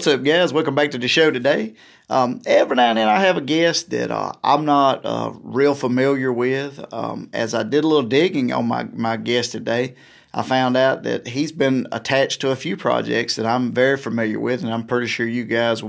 What's up, guys? Welcome back to the show today. Um, every now and then I have a guest that uh, I'm not uh, real familiar with. Um, as I did a little digging on my, my guest today, I found out that he's been attached to a few projects that I'm very familiar with, and I'm pretty sure you guys,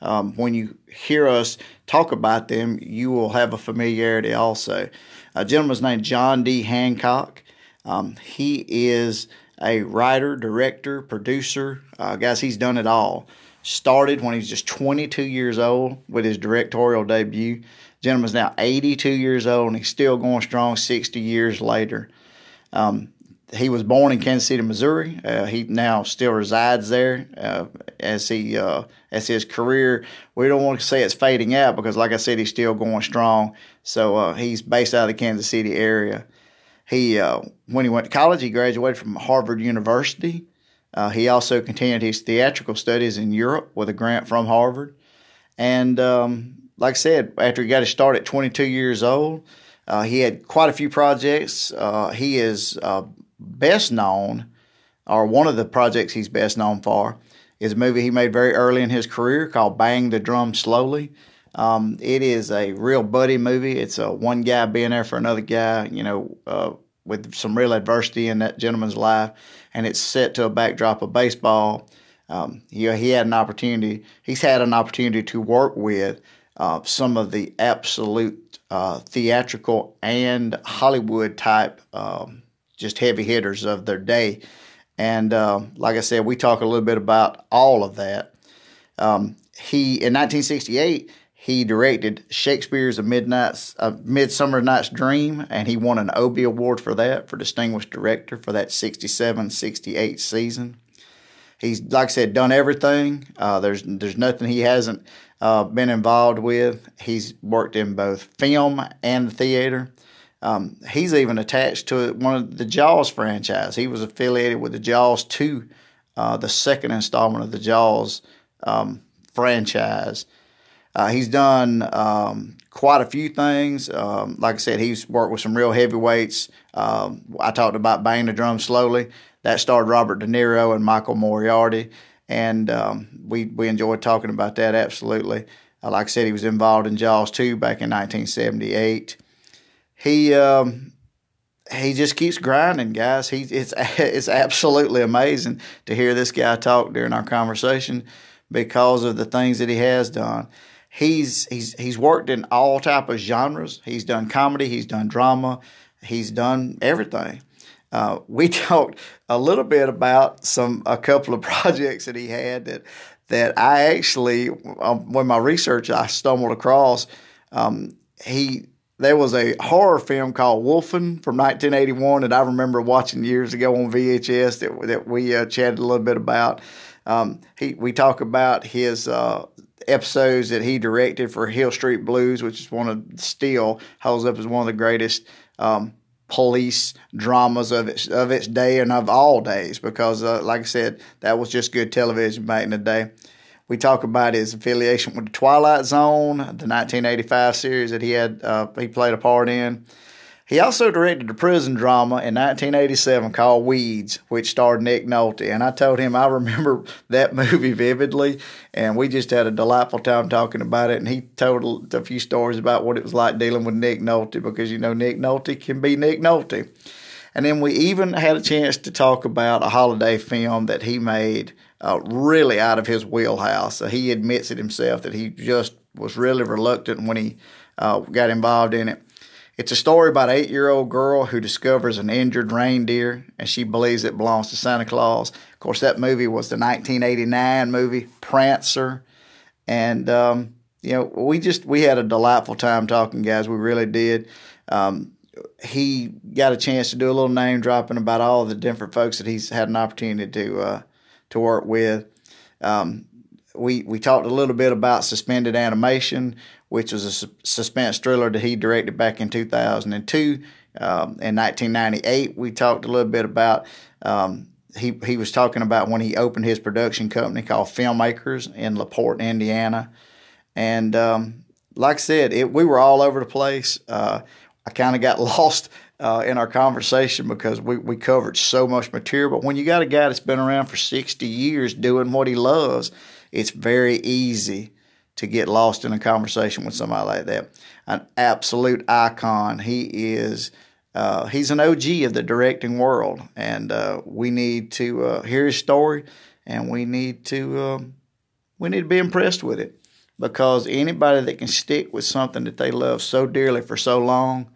um, when you hear us talk about them, you will have a familiarity also. A gentleman's named John D. Hancock. Um, he is a writer, director, producer. Uh, guys, he's done it all. Started when he was just 22 years old with his directorial debut. Gentleman's now 82 years old and he's still going strong 60 years later. Um, he was born in Kansas City, Missouri. Uh, he now still resides there uh, as he uh, as his career. We don't want to say it's fading out because, like I said, he's still going strong. So uh, he's based out of the Kansas City area. He uh, when he went to college, he graduated from Harvard University. Uh, he also continued his theatrical studies in Europe with a grant from Harvard. And um, like I said, after he got his start at 22 years old, he had quite a few projects. he is best known, or one of the projects he's best known for, is a movie he made very early in his career called Bang the Drum Slowly. Um, it is a real buddy movie. It's a one guy being there for another guy, you know, uh, with some real adversity in that gentleman's life, and it's set to a backdrop of baseball. Um, he had an opportunity. He's had an opportunity to work with uh, some of the absolute uh, theatrical and Hollywood type um, just heavy hitters of their day. And uh, like I said, we talk a little bit about all of that. Um, he in 1968 he directed Shakespeare's A Midnight's A Midsummer Night's Dream, and he won an Obie Award for that for Distinguished Director for that 67-68 season. He's like I said, done everything. Uh, there's there's nothing he hasn't uh, been involved with. He's worked in both film and theater. Um, he's even attached to one of the Jaws franchise. He was affiliated with the Jaws 2, uh, the second installment of the Jaws um, franchise. Uh, he's done um, quite a few things. Um, like I said, he's worked with some real heavyweights. Um, I talked about Bang the Drum Slowly. That starred Robert De Niro and Michael Moriarty. And um, we, we enjoyed talking about that, absolutely. Uh, like I said, he was involved in Jaws 2 back in 1978 he um, he just keeps grinding, guys. He it's it's absolutely amazing to hear this guy talk during our conversation because of the things that he has done. He's he's he's worked in all type of genres. He's done comedy. He's done drama. He's done everything. Uh, we talked a little bit about some a couple of projects that he had that that I actually, um, when my research, I stumbled across. Um, he there was a horror film called Wolfen from 1981 that I remember watching years ago on VHS that that we uh, chatted a little bit about. Um, he we talk about his uh, episodes that he directed for Hill Street Blues, which is one of still holds up as one of the greatest um, police dramas of its of its day and of all days because, uh, like I said, that was just good television back in the day. We talk about his affiliation with the Twilight Zone, the 1985 series that he had uh, he played a part in. He also directed a prison drama in 1987 called Weeds, which starred Nick Nolte. And I told him I remember that movie vividly, and we just had a delightful time talking about it. And he told a few stories about what it was like dealing with Nick Nolte because you know Nick Nolte can be Nick Nolte. And then we even had a chance to talk about a holiday film that he made uh, really out of his wheelhouse. Uh, he admits it himself that he just was really reluctant when he uh, got involved in it. It's a story about an eight year old girl who discovers an injured reindeer and she believes it belongs to Santa Claus. Of course, that movie was the 1989 movie Prancer. And, um, you know, we just, we had a delightful time talking, guys. We really did. Um, he got a chance to do a little name dropping about all the different folks that he's had an opportunity to, uh, to work with. Um, we we talked a little bit about suspended animation, which was a su- suspense thriller that he directed back in 2002. Um, in 1998, we talked a little bit about. Um, he he was talking about when he opened his production company called Filmmakers in LaPorte, Indiana, and um, like I said, it, we were all over the place. Uh, I kind of got lost uh, in our conversation because we, we covered so much material. But when you got a guy that's been around for 60 years doing what he loves, it's very easy to get lost in a conversation with somebody like that. An absolute icon. He is. Uh, he's an OG of the directing world, and uh, we need to uh, hear his story, and we need to um, we need to be impressed with it because anybody that can stick with something that they love so dearly for so long,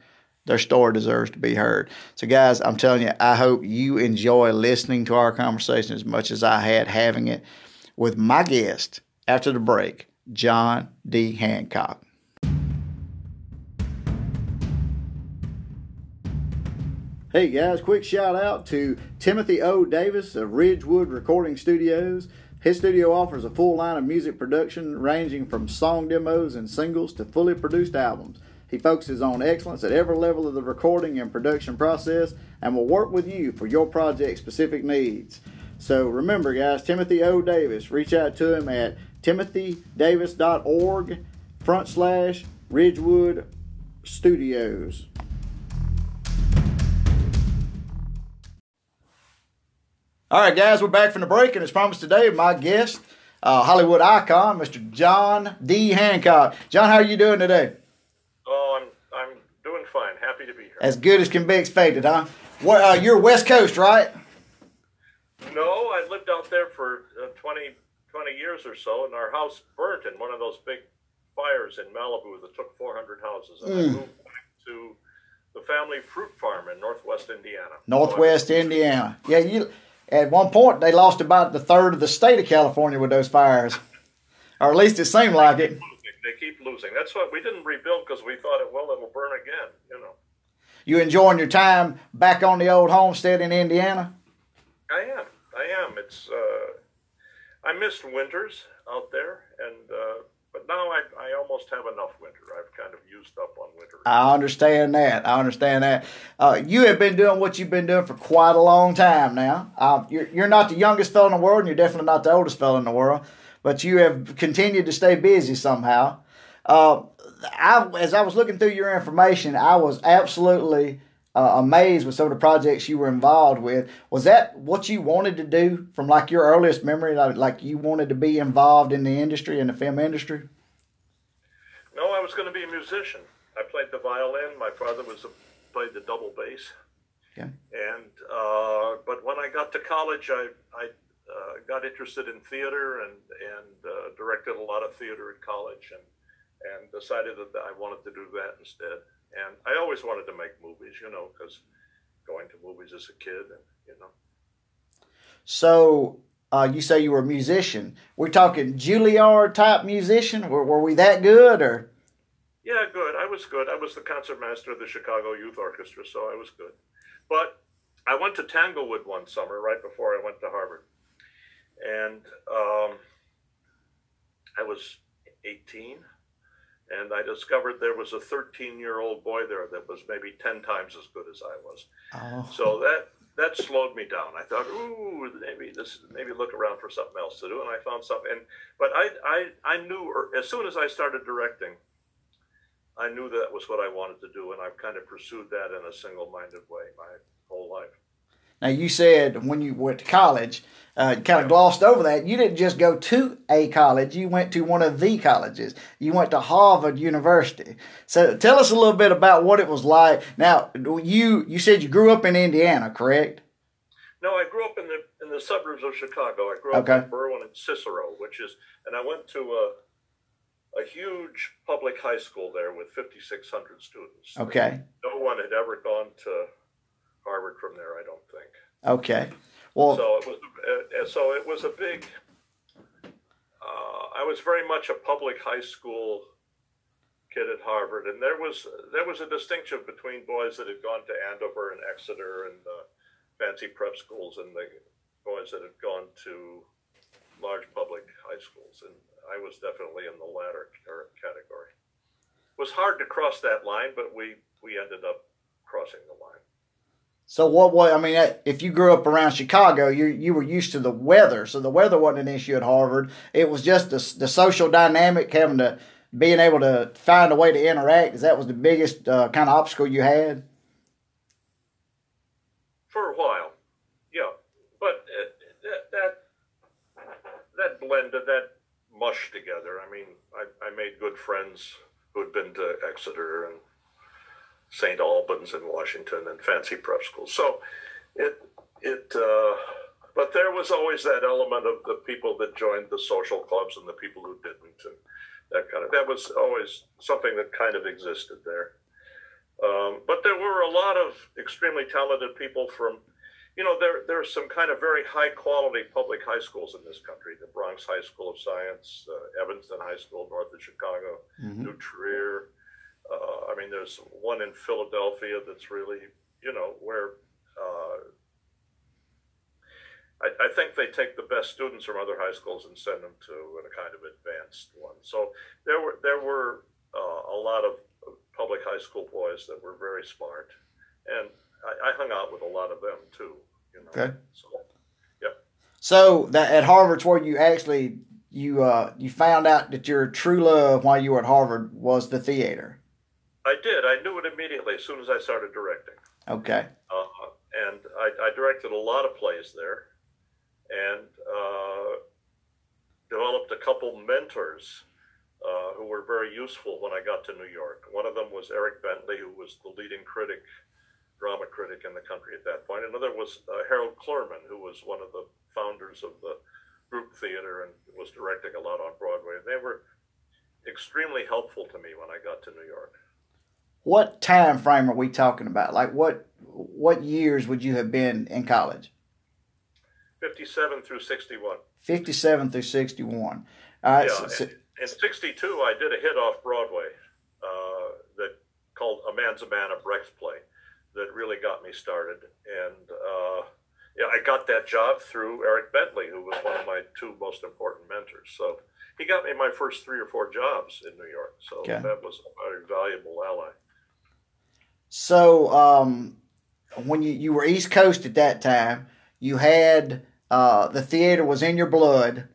their story deserves to be heard. So, guys, I'm telling you, I hope you enjoy listening to our conversation as much as I had having it with my guest after the break, John D. Hancock. Hey guys, quick shout out to Timothy O. Davis of Ridgewood Recording Studios. His studio offers a full line of music production ranging from song demos and singles to fully produced albums. He focuses on excellence at every level of the recording and production process and will work with you for your project specific needs. So remember, guys, Timothy O. Davis, reach out to him at timothydavis.org front slash Ridgewood Studios. All right, guys, we're back from the break, and as promised today, my guest, uh, Hollywood icon, Mr. John D. Hancock. John, how are you doing today? Oh, I'm I'm doing fine. Happy to be here. As good as can be expected, huh? What, uh, you're West Coast, right? I lived there for uh, 20, 20 years or so, and our house burnt in one of those big fires in Malibu that took 400 houses. And I Mm. moved back to the family fruit farm in northwest Indiana. Northwest Indiana. Yeah, you. At one point, they lost about the third of the state of California with those fires, or at least it seemed like it. They keep losing. That's what we didn't rebuild because we thought it well it'll burn again. You know. You enjoying your time back on the old homestead in Indiana? I am. I am. It's. Uh, I missed winters out there, and uh, but now I I almost have enough winter. I've kind of used up on winter. I understand that. I understand that. Uh, you have been doing what you've been doing for quite a long time now. Uh, you're, you're not the youngest fellow in the world, and you're definitely not the oldest fellow in the world, but you have continued to stay busy somehow. Uh, I, as I was looking through your information, I was absolutely uh, amazed with some of the projects you were involved with. Was that what you wanted to do from like your earliest memory? Like, like you wanted to be involved in the industry, in the film industry? No, I was going to be a musician. I played the violin. My father was a, played the double bass. Okay. And uh, but when I got to college, I I uh, got interested in theater and and uh, directed a lot of theater at college and and decided that I wanted to do that instead. And I always wanted to make movies, you know, because going to movies as a kid and you know. So uh, you say you were a musician. We're talking Juilliard type musician. Were, were we that good or? Yeah, good. I was good. I was the concertmaster of the Chicago Youth Orchestra, so I was good. But I went to Tanglewood one summer right before I went to Harvard. And um, I was 18, and I discovered there was a 13 year old boy there that was maybe 10 times as good as I was. Oh, So that that slowed me down. I thought, ooh, maybe this, maybe look around for something else to do, and I found something. And, but I, I, I knew or, as soon as I started directing, I knew that was what I wanted to do, and I've kind of pursued that in a single-minded way my whole life. now you said when you went to college, uh, kind of glossed over that. You didn't just go to a college; you went to one of the colleges. You went to Harvard University. So tell us a little bit about what it was like. Now you you said you grew up in Indiana, correct? No, I grew up in the in the suburbs of Chicago. I grew up Okay. in Berwyn and Cicero, which is, and I went to a a huge public high school there with 5,600 students. Okay, No one had ever gone to Harvard from there, I don't think. okay. Well, so it was uh, so it was a big uh, I was very much a public high school kid at Harvard and there was there was a distinction between boys that had gone to Andover and Exeter and uh, fancy prep schools and the boys that had gone to large public high schools and I was definitely in the latter category. It was hard to cross that line but we we ended up crossing the line. So what? was I mean, if you grew up around Chicago, you you were used to the weather, so the weather wasn't an issue at Harvard. It was just the, the social dynamic, having to being able to find a way to interact. Is that was the biggest uh, kind of obstacle you had? For a while, yeah, but uh, that, that that blended that mush together. I mean, I, I made good friends who had been to Exeter and St. Albans in Washington and fancy prep schools. So it it uh, but there was always that element of the people that joined the social clubs and the people who didn't and that kind of that was always something that kind of existed there. Um, but there were a lot of extremely talented people from you know, there there are some kind of very high quality public high schools in this country. The Bronx High School of Science, uh, Evanston High School north of Chicago, mm-hmm. New Trier. Uh, I mean, there's one in Philadelphia that's really, you know, where uh, I, I, think they take the best students from other high schools and send them to a kind of advanced one. So there were there were uh, a lot of public high school boys that were very smart, and I, I hung out with a lot of them too. You know? Okay. So, yeah. So that at Harvard's where you actually you uh you found out that your true love while you were at Harvard was the theater. I did. I knew it immediately as soon as I started directing. Okay. Uh, and I, I, directed a lot of plays there, and uh, developed a couple mentors uh, who were very useful when I got to New York. One of them was Eric Bentley, who was the leading critic drama critic in the country at that point. Another was uh, Harold Clurman, who was one of the founders of the group theater and was directing a lot on Broadway. They were extremely helpful to me when I got to New York. What time frame are we talking about? Like what what years would you have been in college? 57 through 61. 57 through 61. All right. Yeah, so, in, in 62, I did a hit off Broadway uh, that called A Man's a Man, a Brecht's play that really got me started. And uh, yeah, I got that job through Eric Bentley, who was one of my two most important mentors. So he got me my first three or four jobs in New York. So okay. that was a very valuable ally. So um, when you, you were East Coast at that time, you had uh, the theater was in your blood.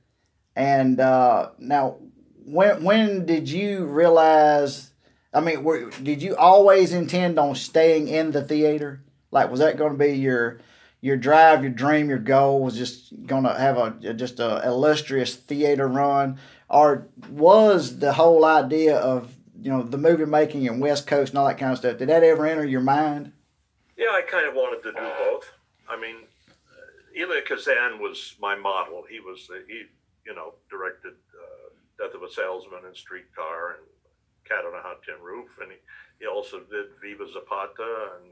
And uh, now, when when did you realize I mean, were, did you always intend on staying in the theater? Like, was that going to be your your drive, your dream, your goal? Was just going to have a just a illustrious theater run, or was the whole idea of you know the movie making and West Coast and all that kind of stuff? Did that ever enter your mind? Yeah, I kind of wanted to do both. I mean, Elia Kazan was my model. He was the, he you know directed uh, Death of a Salesman and Streetcar and Cat on a Hot Tin Roof, and he, he also did Viva Zapata and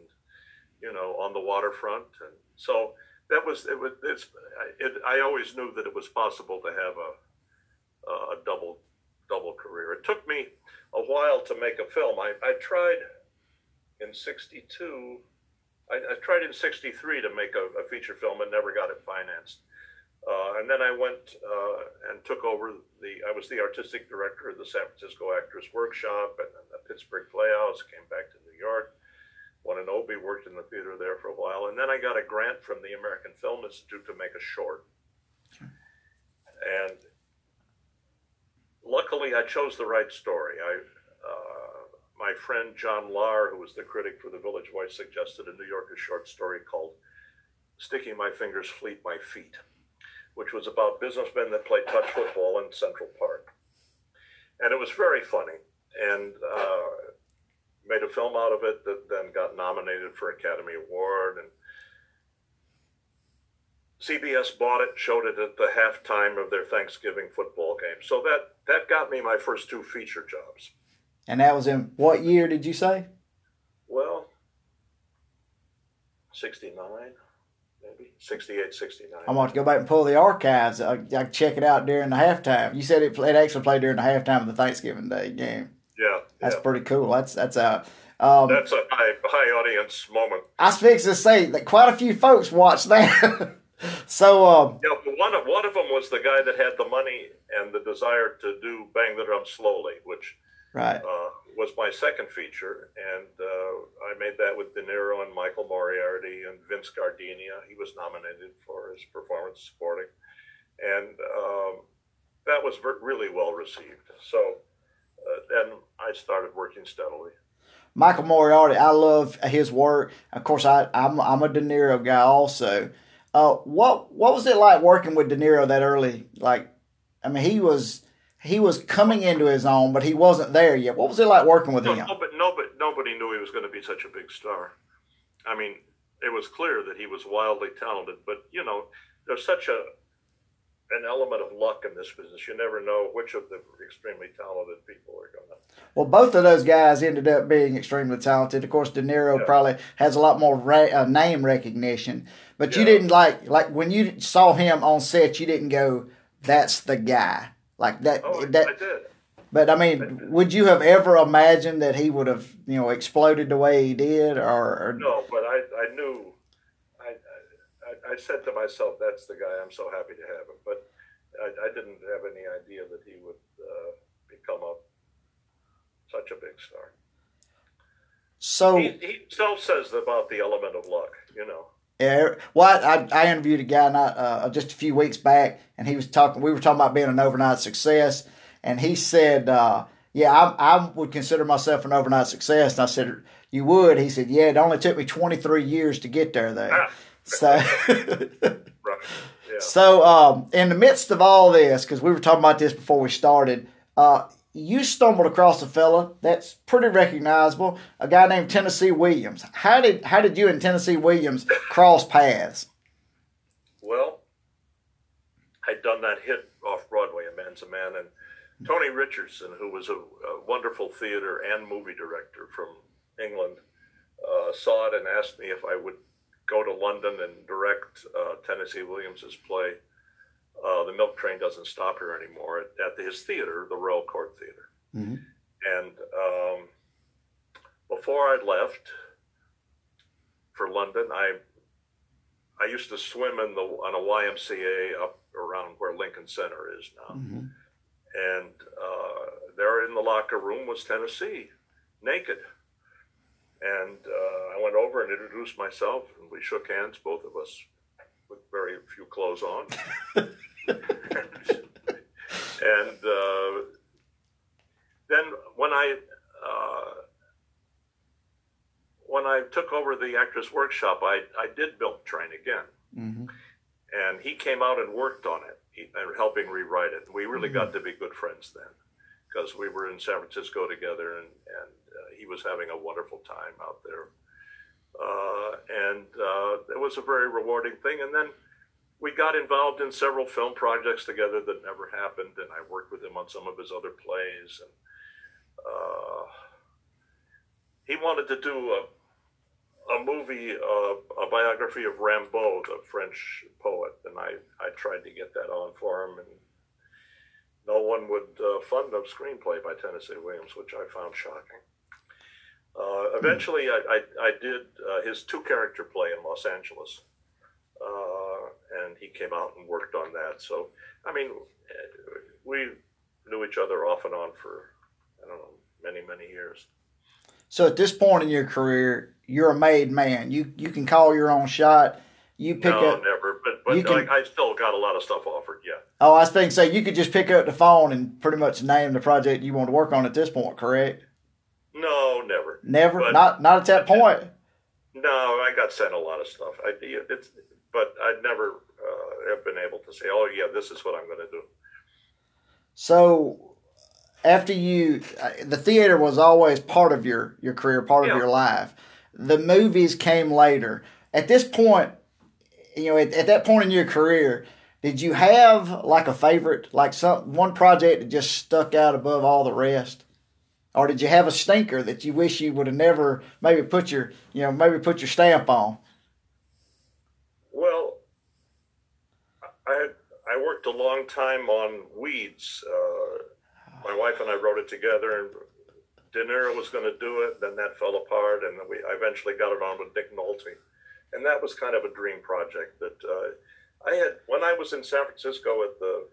you know on the waterfront, and so that was it. Was it's it, I always knew that it was possible to have a a double double career. It took me a while to make a film. I, I tried in '62. I, I, tried in '63 to make a, a feature film and never got it financed. Uh, and then I went uh, and took over the. I was the artistic director of the San Francisco Actors Workshop and then the Pittsburgh Playhouse. Came back to New York. Won an Obie, worked in the theater there for a while, and then I got a grant from the American Film Institute to make a short. And luckily, I chose the right story. I, uh, my friend John Lahr, who was the critic for the Village Voice, suggested a New Yorker short story called "Sticky My Fingers, Fleet My Feet." which was about businessmen that played touch football in Central Park. And it was very funny. And uh, made a film out of it that then got nominated for Academy Award. And CBS bought it, showed it at the halftime of their Thanksgiving football game. So that, that got me my first two feature jobs. And that was in what year did you say? Well, 69 maybe 68, 69. I'm going to go back and pull the archives. I, I check it out during the halftime. You said it, it actually played during the halftime of the Thanksgiving Day game. Yeah, that's yeah. pretty cool. That's that's a um, that's a high high audience moment. I was fixing to say that quite a few folks watched that. so um, yeah, one of one of them was the guy that had the money and the desire to do Bang the Drum Slowly, which right. Uh, was my second feature, and uh, I made that with De Niro and Michael Moriarty and Vince Gardenia. He was nominated for his performance supporting, and um, that was really well received. So uh, then I started working steadily. Michael Moriarty, I love his work. Of course, I, I'm I'm a De Niro guy also. Uh, what what was it like working with De Niro that early? Like I mean, he was he was coming into his own, but he wasn't there yet. What was it like working with No, him? nobody, nobody, nobody knew he was going to be such a big star. I mean, it was clear that he was wildly talented, but you know, there's such a an element of luck in this business. You never know which of the extremely talented people are going to. Well, both of those guys ended up being extremely talented. Of course, De Niro Yeah. probably has a lot more ra- uh, name recognition, but you didn't like like when you saw him on set. You didn't go, "That's the guy." Like that. Oh, that. I did. But I mean, would you have ever imagined that he would have, you know, exploded the way he did, or, or No, but I, I knew. I, said to myself, "That's the guy. I'm so happy to have him." But I, I didn't have any idea that he would uh, become a such a big star. so? He, he himself says about the element of luck. You know. Yeah, well, I, I interviewed a guy not uh, just a few weeks back, and he was talking. We were talking about being an overnight success, and he said, uh, "Yeah, I, I would consider myself an overnight success." And I said, "You would?" He said, "Yeah, it only took me 23 years to get there, though." So, Right. Yeah. so um, in the midst of all this, because we were talking about this before we started, uh, you stumbled across a fella that's pretty recognizable, a guy named Tennessee Williams. How did how did you and Tennessee Williams cross paths? Well, I'd done that hit off Broadway, A Man's a Man, and Tony Richardson, who was a, a wonderful theater and movie director from England, uh, saw it and asked me if I would go to London and direct uh, Tennessee Williams's play. Uh, the Milk Train doesn't stop here anymore at, at his theater, the Royal Court Theater. Mhm. And um, before I left for London, I I used to swim in the on a YMCA up around where Lincoln Center is now, Mhm. and uh, there in the locker room was Tennessee, naked. And uh, I went over and introduced myself, and we shook hands, both of us, with very few clothes on. and uh, then when I uh, when I took over the Actors Workshop, I, I did Milk Train again Mhm. and he came out and worked on it, he, and helping rewrite it. We really got to be good friends then, because we were in San Francisco together, and and uh, he was having a wonderful time out there, uh, and uh, it was a very rewarding thing. And then we got involved in several film projects together that never happened, and I worked with him on some of his other plays, and uh, he wanted to do a a movie, uh, a biography of Rimbaud, the French poet, and I, I tried to get that on for him, and no one would uh, fund a screenplay by Tennessee Williams, which I found shocking. Uh, eventually, I, I, I did uh, his two character play in Los Angeles, uh, and he came out and worked on that. So, I mean, we knew each other off and on for, I don't know, many, many years. So at this point in your career, you're a made man. You you can call your own shot. You pick no, up. never. But you can- like, I still got a lot of stuff offered. Yeah. Oh, I was thinking, say you could just pick up the phone and pretty much name the project you want to work on at this point. Correct? No, never. Never. But- not not at that point. No, I got sent a lot of stuff. I it's, but I'd never uh, have been able to say, "Oh, yeah, this is what I'm going to do." So after you, uh, the theater was always part of your your career, part of your life. The movies came later. At this point, you know, at, at that point in your career, did you have like a favorite, like some one project that just stuck out above all the rest? Or did you have a stinker that you wish you would have never maybe put your, you know, maybe put your stamp on? Well, I I worked a long time on Weeds. Uh, my wife and I wrote it together, and De Niro was going to do it. Then that fell apart, and we I eventually got it on with Nick Nolte, and that was kind of a dream project that uh, I had when I was in San Francisco at the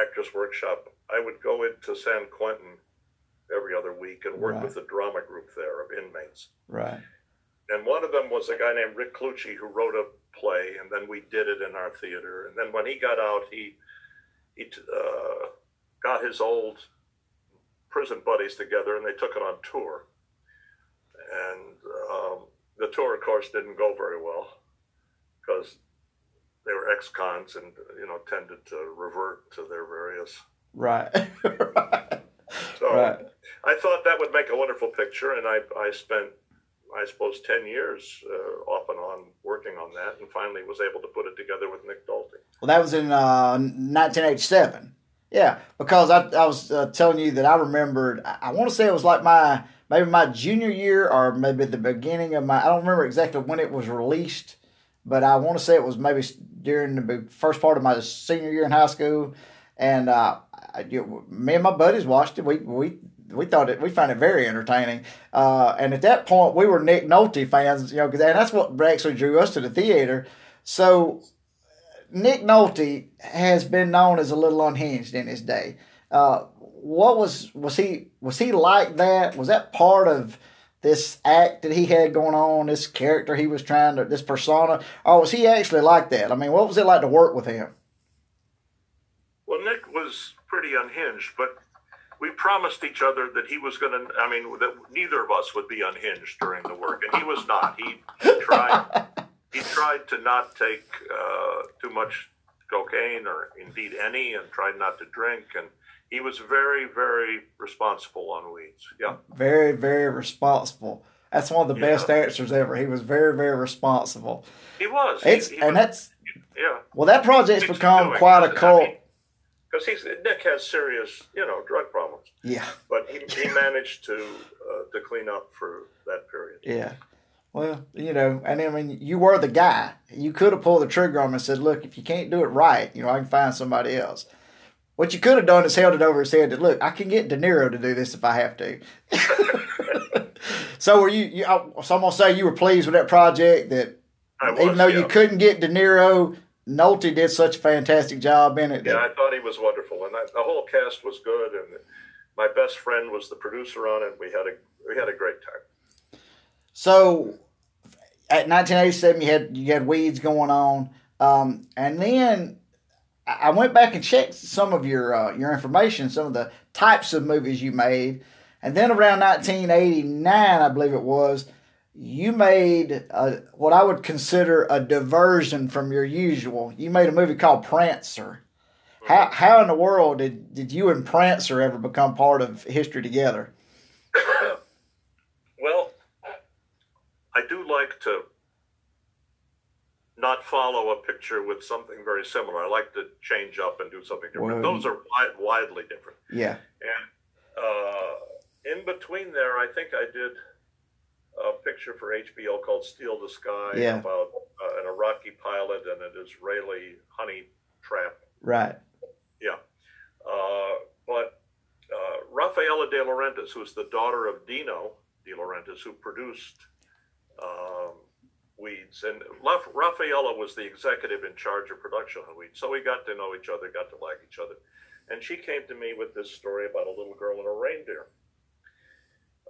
Actors Workshop. I would go into San Quentin every other week and work Right. with the drama group there of inmates Right. and one of them was a guy named Rick Cluchey who wrote a play, and then we did it in our theater. And then when he got out, he he uh, got his old prison buddies together, and they took it on tour. And um, the tour, of course, didn't go very well because they were ex-cons and you know tended to revert to their various. Right. right. So right. I thought that would make a wonderful picture, and I I spent I suppose ten years uh, off and on working on that, and finally was able to put it together with Nick Nolte. Well, that was in uh, 1987. Yeah, because I, I was uh, telling you that I remembered. I, I want to say it was like my maybe my junior year or maybe the beginning of my. I don't remember exactly when it was released, but I want to say it was maybe during the first part of my senior year in high school. And uh, I, me and my buddies watched it. We we we thought it we found it very entertaining. Uh, and at that point, we were Nick Nolte fans, you know, and that's what actually drew us to the theater. So Nick Nolte has been known as a little unhinged in his day. Uh, what was was he was he like that? Was that part of this act that he had going on, this character he was trying to, this persona, or was he actually like that? I mean, what was it like to work with him? Well, Nick was pretty unhinged, but we promised each other that he was going to. I mean, that neither of us would be unhinged during the work, and he was not. He, he tried. he tried to not take uh, too much cocaine or indeed any, and tried not to drink. And he was very, very responsible on weeds. Yeah. Very, very responsible. That's one of the yeah. best answers ever. He was very, very responsible. He was. It's he, he and was, that's yeah. Well, that project's become quite a cult. Because he's Nick has serious, you know, drug problems. Yeah. But he, he managed to uh, to clean up for that period. Yeah. Well, you know, and I mean, you were the guy. You could have pulled the trigger on him and said, "Look, if you can't do it right, you know, I can find somebody else." What you could have done is held it over his head that, "Look, I can get De Niro to do this if I have to." so, were you? you so I'm gonna say you were pleased with that project. That was, even though yeah. you couldn't get De Niro, Nolte did such a fantastic job in it. Yeah, I thought he was wonderful, and I, the whole cast was good. And my best friend was the producer on it. We had a we had a great time. So at 1987, you had you had weeds going on, um, and then I went back and checked some of your uh, your information, some of the types of movies you made, and then around 1989, I believe it was, you made a, what I would consider a diversion from your usual. You made a movie called Prancer. How how in the world did did you and Prancer ever become part of history together? well, I do like to not follow a picture with something very similar. I like to change up and do something different. Well, Those are wide, widely different. Yeah. And uh, in between there, I think I did a picture for HBO called Steal the Sky Yeah. about uh, an Iraqi pilot and an Israeli honey trap. Right. Yeah. Uh, but uh, Raffaella De Laurentiis, who's the daughter of Dino De Laurentiis, who produced um, Weeds, and Raf- Raffaella was the executive in charge of production on Weeds, so we got to know each other, got to like each other. And she came to me with this story about a little girl and a reindeer,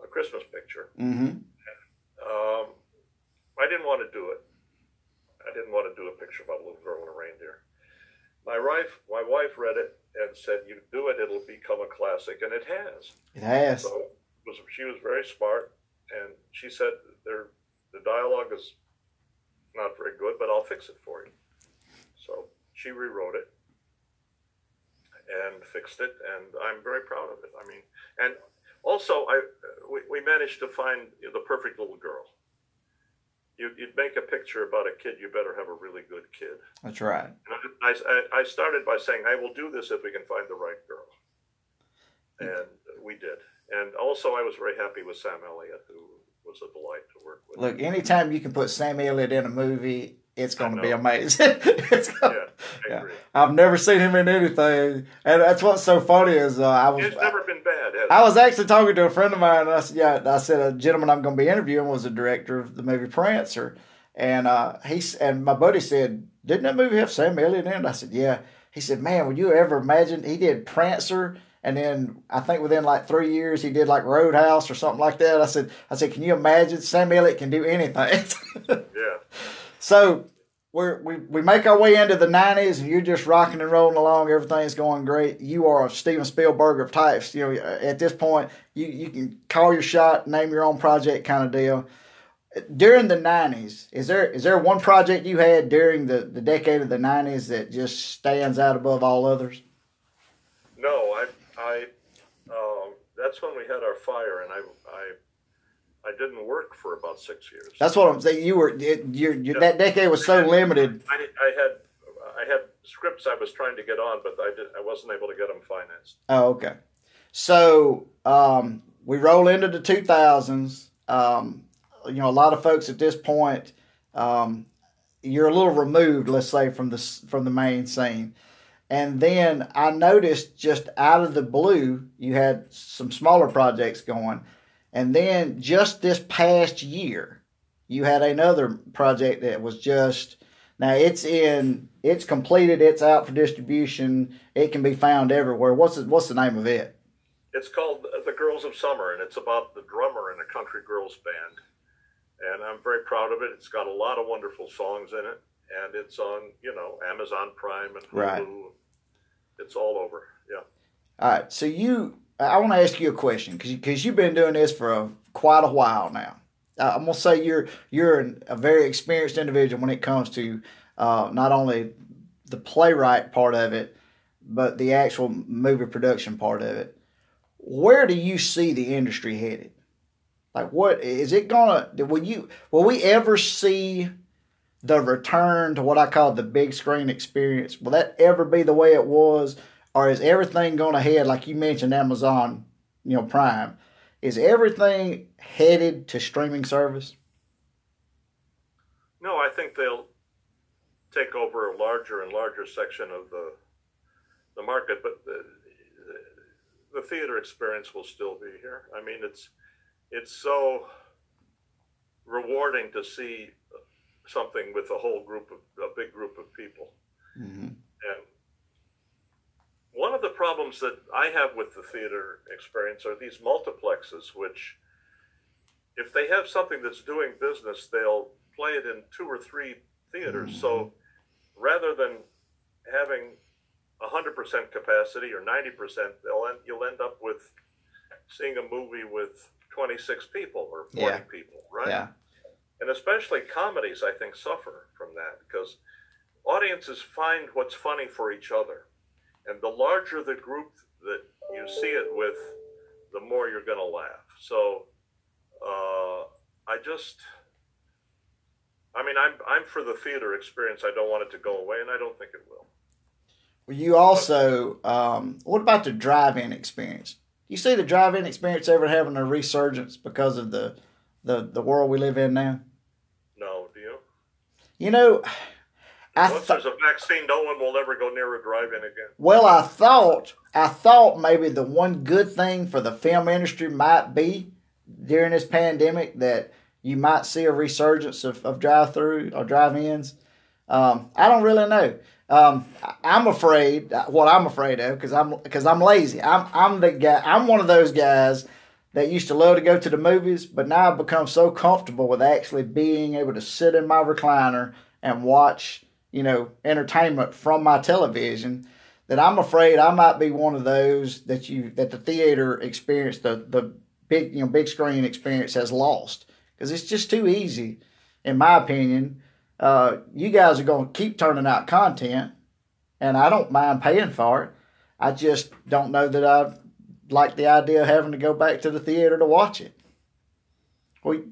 a Christmas picture. Mm-hmm. Um, I didn't want to do it. I didn't want to do a picture about a little girl and a reindeer. My wife, my wife read it and said, "You do it, it'll become a classic," and it has. It has. So it was she was very smart, and she said, "There, the dialogue is not very good, but I'll fix it for you." So she rewrote it and fixed it, and I'm very proud of it. I mean, and also I we, we managed to find the perfect little girl. You, you'd make a picture about a kid, you better have a really good kid. That's right. And I, I, I started by saying, I will do this if we can find the right girl. Mm. And we did. And also, I was very happy with Sam Elliott, who was a delight to work with. Look, anytime you can put Sam Elliott in a movie, it's going to be amazing. it's gonna, yeah, I yeah. agree. I've never seen him in anything, and that's what's so funny is uh, I was It's never been bad, I it? was actually talking to a friend of mine, and I said, "Yeah," I said, "A gentleman I'm going to be interviewing was the director of the movie Prancer," and uh, he and my buddy said, "Didn't that movie have Sam Elliott in it?" I said, "Yeah." He said, "Man, would you ever imagine he did Prancer?" And then I think within like three years he did like Roadhouse or something like that. I said, I said, can you imagine Sam Elliott can do anything? Yeah. So we're, we we make our way into the '90s, and you're just rocking and rolling along. Everything's going great. You are a Steven Spielberg of types. You know, at this point, you you can call your shot, name your own project, kind of deal. during the '90s, is there is there one project you had during the, the decade of the '90s that just stands out above all others? No, I, I, um, that's when we had our fire, and I, I, I didn't work for about six years. That's what I'm saying. You were it, your, your, that decade was so limited. I, I had, I had scripts I was trying to get on, but I did, I wasn't able to get them financed. Oh, okay. So um, we roll into the 2000s. Um, you know, a lot of folks at this point, um, you're a little removed, let's say, from the from the main scene. And then I noticed just out of the blue, you had some smaller projects going. And then just this past year, you had another project that was just now it's in it's completed, it's out for distribution, it can be found everywhere. What's the, what's the name of it? It's called The Girls of Summer, and it's about the drummer in a country girls band. And I'm very proud of it. It's got a lot of wonderful songs in it, and it's on you know Amazon Prime and Hulu. Right. It's all over. Yeah. All right. So you, I want to ask you a question because because you've been doing this for a, quite a while now. I'm gonna say you're you're an, a very experienced individual when it comes to uh, not only the playwright part of it, but the actual movie production part of it. Where do you see the industry headed? Like, what is it gonna? Will you? Will we ever see the return to what I call the big screen experience? Will that ever be the way it was, or is everything going ahead? Like you mentioned, Amazon, you know, Prime. Is everything headed to streaming service? No, I think they'll take over a larger and larger section of the the market, but the, the theater experience will still be here. I mean, it's it's so rewarding to see something with a whole group of a big group of people. Mm-hmm. And one of the problems that I have with the theater experience are these multiplexes, which, if they have something that's doing business, they'll play it in two or three theaters. Mm-hmm. So rather than having 100% capacity or 90%, they'll end, you'll end up with seeing a movie with 26 people or 40 Yeah. people, right? Yeah. And especially comedies i think suffer from that because audiences find what's funny for each other and the larger the group that you see it with the more you're going to laugh so uh, i just i mean I'm, I'm for the theater experience i don't want it to go away and i don't think it will Well, You also, um, what about the drive-in experience? Do you see the drive-in experience ever having a resurgence because of the the, the world we live in now? No do you You know, I once th- there's a vaccine no one will ever go near a drive-in again well, I thought I thought maybe the one good thing for the film industry might be during this pandemic that you might see a resurgence of, of drive-through or drive-ins. Um, I don't really know. Um, I'm afraid what I'm afraid of because I'm because I'm lazy. I'm I'm the guy. I'm one of those guys that used to love to go to the movies, but now I've become so comfortable with actually being able to sit in my recliner and watch, you know, entertainment from my television that I'm afraid I might be one of those that you that the theater experience, the the big you know big screen experience has lost because it's just too easy, in my opinion. Uh, you guys are going to keep turning out content, and I don't mind paying for it. I just don't know that I like the idea of having to go back to the theater to watch it. Well,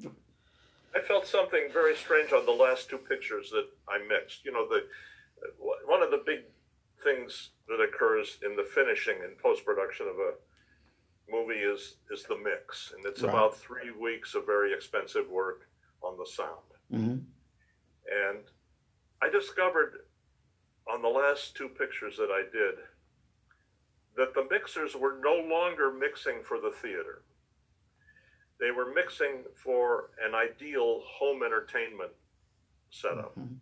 I felt something very strange on the last two pictures that I mixed. You know, the one of the big things that occurs in the finishing and post production of a movie is is the mix, and it's Right. about three weeks of very expensive work on the sound. mhm. And I discovered on the last two pictures that I did that the mixers were no longer mixing for the theater. They were mixing for an ideal home entertainment setup. Mhm.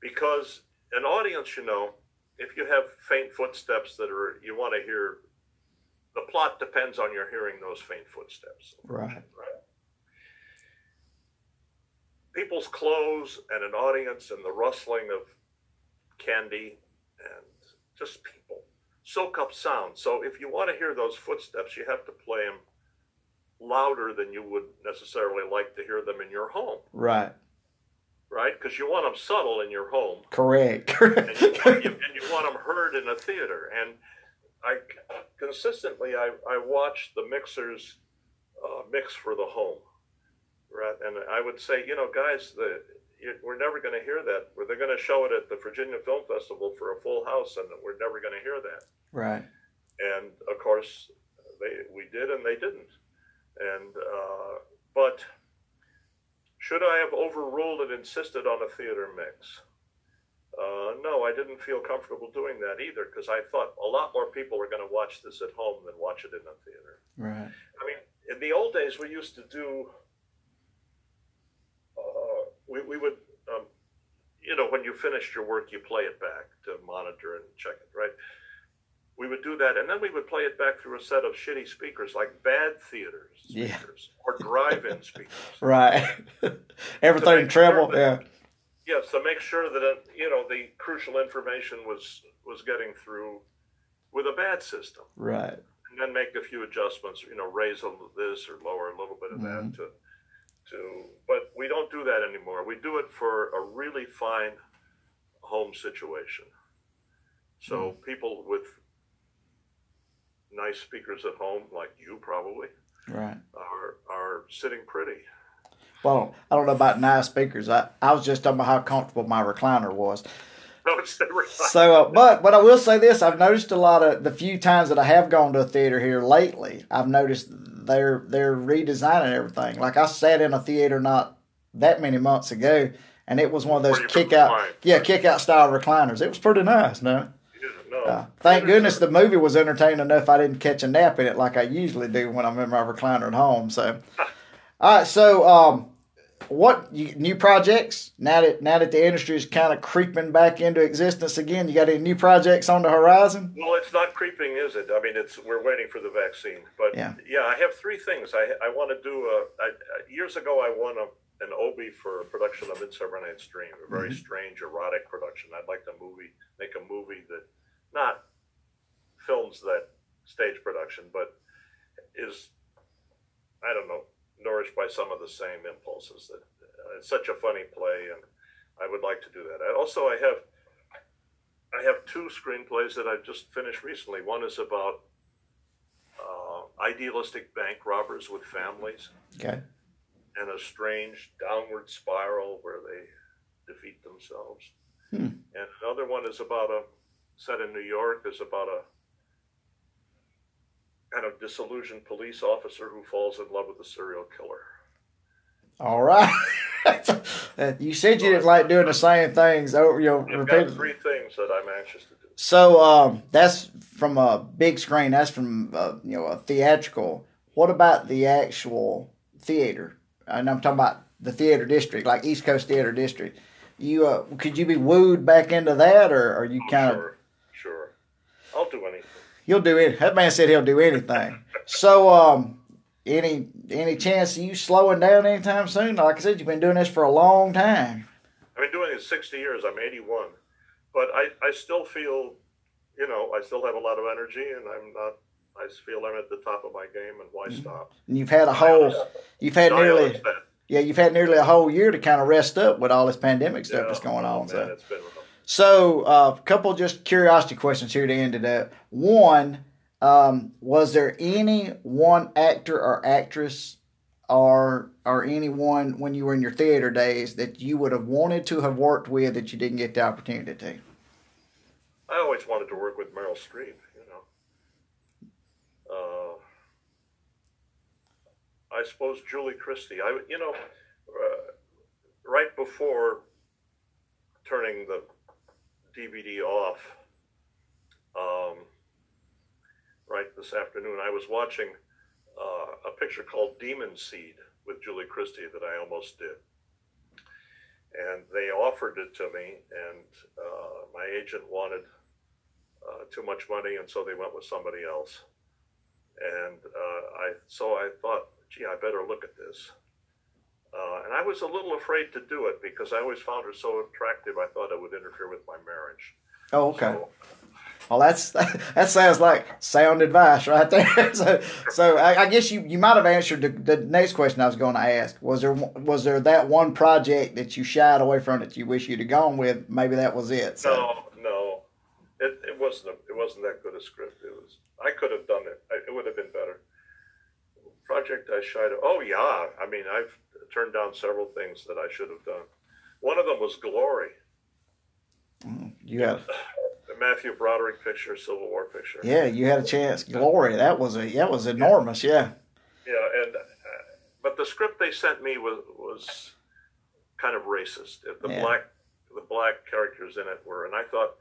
Because an audience, you know, if you have faint footsteps that are you want to hear, the plot depends on your hearing those faint footsteps right. right? People's clothes and an audience and the rustling of candy and just people soak up sound. So if you want to hear those footsteps, you have to play them louder than you would necessarily like to hear them in your home, Right. right? Because you want them subtle in your home, Correct. and you, and you want them heard in a theater. And I consistently I, I watch the mixers uh, mix for the home, right? And I would say, you know, guys, the you, we're never going to hear that. They're going to show it at the Virginia Film Festival for a full house, and we're never going to hear that. Right. And of course, they we did, and they didn't. And uh, but should I have overruled and insisted on a theater mix? Uh, no, I didn't feel comfortable doing that either because I thought a lot more people were going to watch this at home than watch it in a theater. Right. I mean, in the old days, we used to do. Uh, we we would, um, you know, when you finished your work, you play it back to monitor and check it, right? We would do that, and then we would play it back through a set of shitty speakers, like bad theaters Yeah. speakers or drive-in speakers. Right. Everything make treble. sure Yeah. Yes, to make sure that uh, you know the crucial information was was getting through with a bad system. Right. and then make a few adjustments. You know, raise a little this or lower a little bit of that to to. But we don't do that anymore. We do it for a really fine home situation. So people with nice speakers at home, like you probably, Right. are are sitting pretty. Well, I don't know about nice speakers. I, I was just talking about how comfortable my recliner was. No, it's never. So, uh, but but I will say this: I've noticed a lot of the few times that I have gone to a theater here lately. I've noticed they're they're redesigning everything. Like I sat in a theater not that many months ago, and it was one of those Where you could kick out, yeah, kick out style recliners. It was pretty nice. No, no. uh, thank goodness the movie was entertaining enough. I didn't catch a nap in it like I usually do when I'm in my recliner at home. So, all right. So, um, what you, new projects now that now that the industry is kind of creeping back into existence again? You got any new projects on the horizon? Well, it's not creeping, is it? I mean, it's we're waiting for the vaccine. But Yeah. yeah, I have three things. I I want to do a. I, years ago, I won a, an Obie for a production of Midsummer Night's Dream, a very strange erotic production. I'd like to movie make a movie that not films that stage production, but is I don't know nourished by some of the same impulses. That uh, it's such a funny play, and I would like to do that. I also I have I have two screenplays that I've just finished recently. One is about uh, idealistic bank robbers with families Okay. and a strange downward spiral where they defeat themselves. Hmm. And another one is about a set in New York is about a kind of disillusioned police officer who falls in love with a serial killer. All right. You said you didn't like doing the same things over, you know, got three things that I'm anxious to do. So um, that's from a big screen. That's from uh, you know a theatrical. What about the actual theater? And I'm talking about the theater district, like East Coast Theater District. You uh, could you be wooed back into that, or are you kind of sure. I'll do anything. he'll do it? That man said he'll do anything. so um, any any chance of you slowing down anytime soon? Like I said, you've been doing this for a long time. I've been doing it 60 years. I'm 81, but I, I still feel, you know, I still have a lot of energy, and I'm not. I feel I'm at the top of my game, and why stop? And you've had a whole, you've had nearly. Yeah, you've had nearly a whole year to kind of rest up with all this pandemic stuff Yeah. that's going Oh, on. man, so, so uh, a couple just curiosity questions here to end it up. One, um, was there any one actor or actress or or anyone when you were in your theater days that you would have wanted to have worked with that you didn't get the opportunity to? I always wanted to work with Meryl Streep. You know. Uh, I suppose Julie Christie. I, you know, uh, right before turning the DVD off, um, right this afternoon, I was watching uh, a picture called Demon Seed with Julie Christie that I almost did. And they offered it to me, and uh, my agent wanted uh, too much money, and so they went with somebody else. And uh, I so I thought, gee, I better look at this. Uh, and I was a little afraid to do it because I always found her so attractive. I thought it would interfere with my marriage. Oh, okay. So, Well, that's that sounds like sound advice right there. so, so I, I guess you, you might have answered the, the next question I was going to ask. Was there was there that one project that you shied away from that you wish you'd have gone with? Maybe that was it. So. No, no, it, it wasn't. A, it wasn't that good a script. It was. I could have done it. I, it would have been better. Project I shied. Oh yeah. I mean, I've turned down several things that I should have done. One of them was Glory. You had, The Matthew Broderick picture, Civil War picture. yeah, you had a chance. Glory, that was a that was enormous. Yeah, Yeah, and uh, but the script they sent me was was kind of racist. The Yeah. black the black characters in it were, and I thought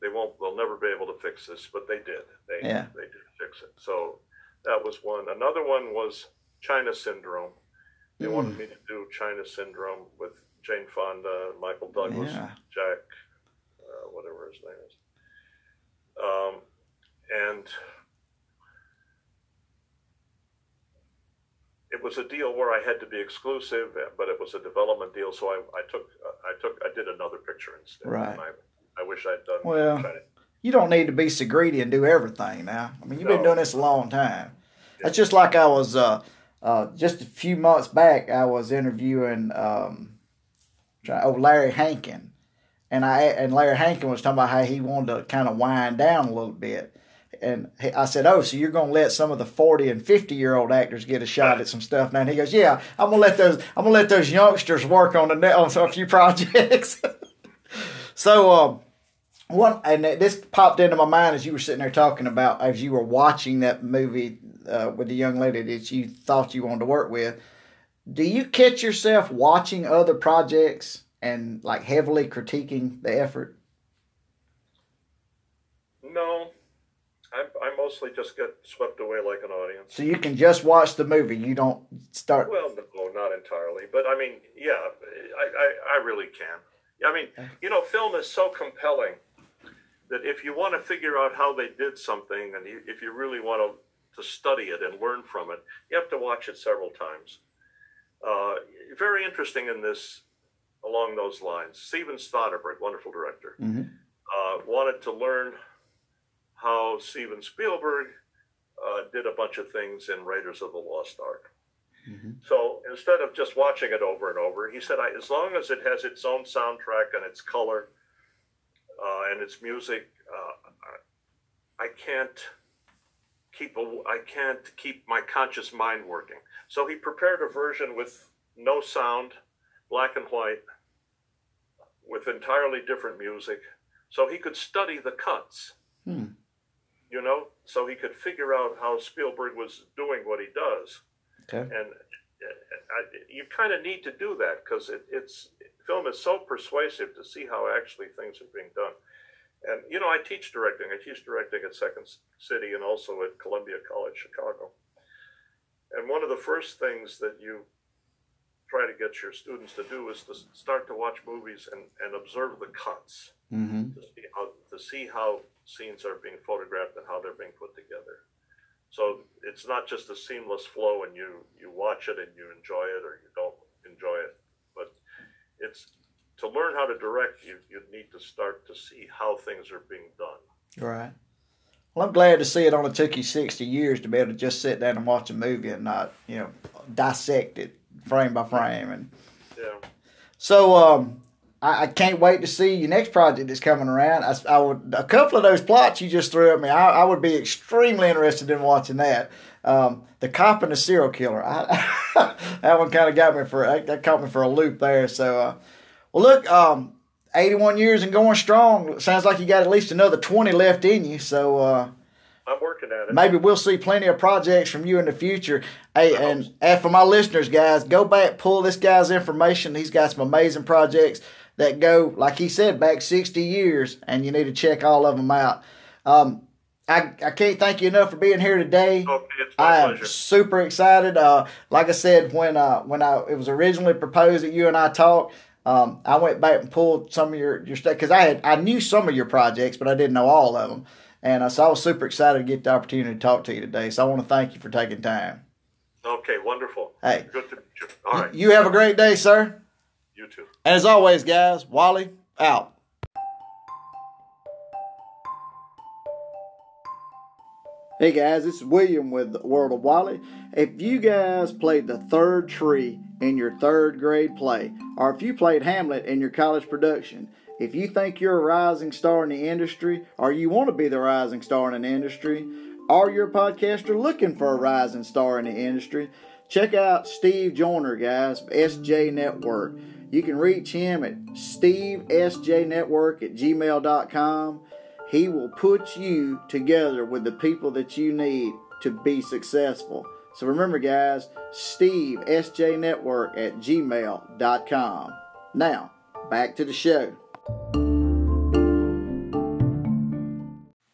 they won't they'll never be able to fix this, but they did. They Yeah. they did fix it. So that was one. Another one was China Syndrome. They Mm. wanted me to do China Syndrome with Jane Fonda, Michael Douglas, Yeah. Jack, uh, whatever his name is. Um, and it was a deal where I had to be exclusive, but it was a development deal. So I, I took, I took, I did another picture instead. Right. I, I wish I'd done. Well, China. you don't need to be so greedy and do everything now. I mean, you've been doing this a long time. That's just like I was uh, uh, just a few months back. I was interviewing um, try- oh Larry Hankin, and I and Larry Hankin was talking about how he wanted to kind of wind down a little bit. And he, I said, "Oh, so you're going to let some of the forty and fifty year old actors get a shot at some stuff now?" And he goes, "Yeah, I'm gonna let those. I'm gonna let those youngsters work on the net on a few projects." so, um, one and this popped into my mind as you were sitting there talking about as you were watching that movie uh, with the young lady that you thought you wanted to work with. Do you catch yourself watching other projects and like heavily critiquing the effort? No, I, I mostly just get swept away like an audience. So you can just watch the movie. You don't start. Well, no, not entirely, but I mean, yeah, I, I, I really can. I mean, you know, film is so compelling that if you want to figure out how they did something, and if you really want to to study it and learn from it, you have to watch it several times. Uh, very interesting in this, along those lines. Steven Soderbergh, wonderful director, Mhm. uh, wanted to learn how Steven Spielberg uh, did a bunch of things in Raiders of the Lost Ark. So instead of just watching it over and over, he said, I, as long as it has its own soundtrack and its color uh, and its music, uh, I can't keep a, I can't keep my conscious mind working. So he prepared a version with no sound, black and white, with entirely different music, so he could study the cuts. Hmm. You know, so he could figure out how Spielberg was doing what he does Okay. and uh, I, you kind of need to do that because it, it's film is so persuasive to see how actually things are being done. And you know, I teach directing. I teach directing at Second City and also at Columbia College Chicago. And one of the first things that you try to get your students to do is to start to watch movies and, and observe the cuts Mm-hmm. to see how to see how scenes are being photographed and how they're being put together. So it's not just a seamless flow and you you watch it and you enjoy it or you don't enjoy it, but it's to learn how to direct you you need to start to see how things are being done. Right. Well, I'm glad to see it only took you 60 years to be able to just sit down and watch a movie and not, you know, dissect it frame by frame. And Yeah. so, um, I, I can't wait to see your next project that's coming around. I, I would a couple of those plots you just threw at me. I, I would be extremely interested in watching that. Um, the cop and the serial killer. I, that one kind of got me for that caught me for a loop there. So, uh, well, look, um, 81 years and going strong. Sounds like you got at least another 20 left in you. So. Uh, I'm working at it. maybe we'll see plenty of projects from you in the future. Hey, and, and for my listeners, guys, go back, pull this guy's information. He's got some amazing projects that go, like he said, back 60 years, and you need to check all of them out. Um, I, I can't thank you enough for being here today. Okay, it's my I am pleasure. super excited. Uh, like I said, when uh, when I it was originally proposed that you and I talked, um, I went back and pulled some of your your stuff because I had I knew some of your projects, but I didn't know all of them. And uh, so I was super excited to get the opportunity to talk to you today. So I want to thank you for taking time. Okay, wonderful. Hey. Good to meet you. All right, You have a great day, sir. you too. And as always, guys, Wally out. Hey guys, it's William with the World of Wally. If you guys played the third tree in your third grade play, or if you played Hamlet in your college production, if you think you're a rising star in the industry, or you want to be the rising star in the industry, or you're a podcaster looking for a rising star in the industry, check out Steve Joyner, guys, SJ Network. You can reach him at stevesjnetwork at gmail.com. He will put you together with the people that you need to be successful. So remember, guys, Steve, SJ Network at gmail.com. Now, back to the show.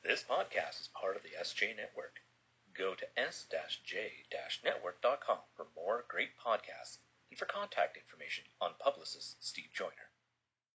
This podcast is part of the SJ Network. Go to s-j-network.com for more great podcasts and for contact information on publicist Steve Joyner.